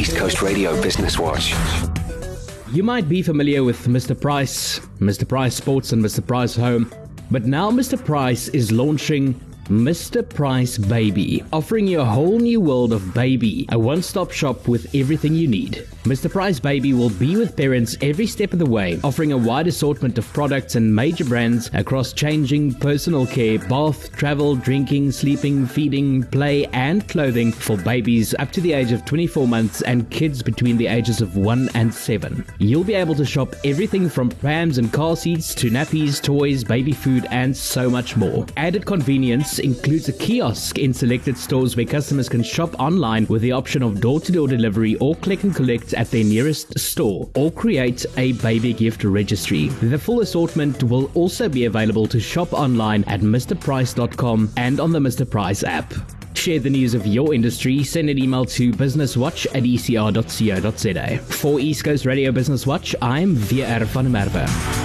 East Coast Radio Business Watch. You might be familiar with Mr. Price, Mr. Price Sports, and Mr. Price Home, but now Mr. Price is launching Mr. Price Baby, offering you a whole new world of baby, a one stop shop with everything you need. Mr. Price Baby will be with parents every step of the way, offering a wide assortment of products and major brands across changing, personal care, bath, travel, drinking, sleeping, feeding, play, and clothing for babies up to the age of 24 months and kids between the ages of 1 and 7. You'll be able to shop everything from prams and car seats to nappies, toys, baby food, and so much more. Added convenience includes a kiosk in selected stores where customers can shop online with the option of door to door delivery or click and collect at their nearest store or create a baby gift registry. The full assortment will also be available to shop online at mrprice.com and on the Mr. Price app. Share the news of your industry. Send an email to businesswatch at ecr.co.za. For East Coast Radio Business Watch, I'm VR van Merwe.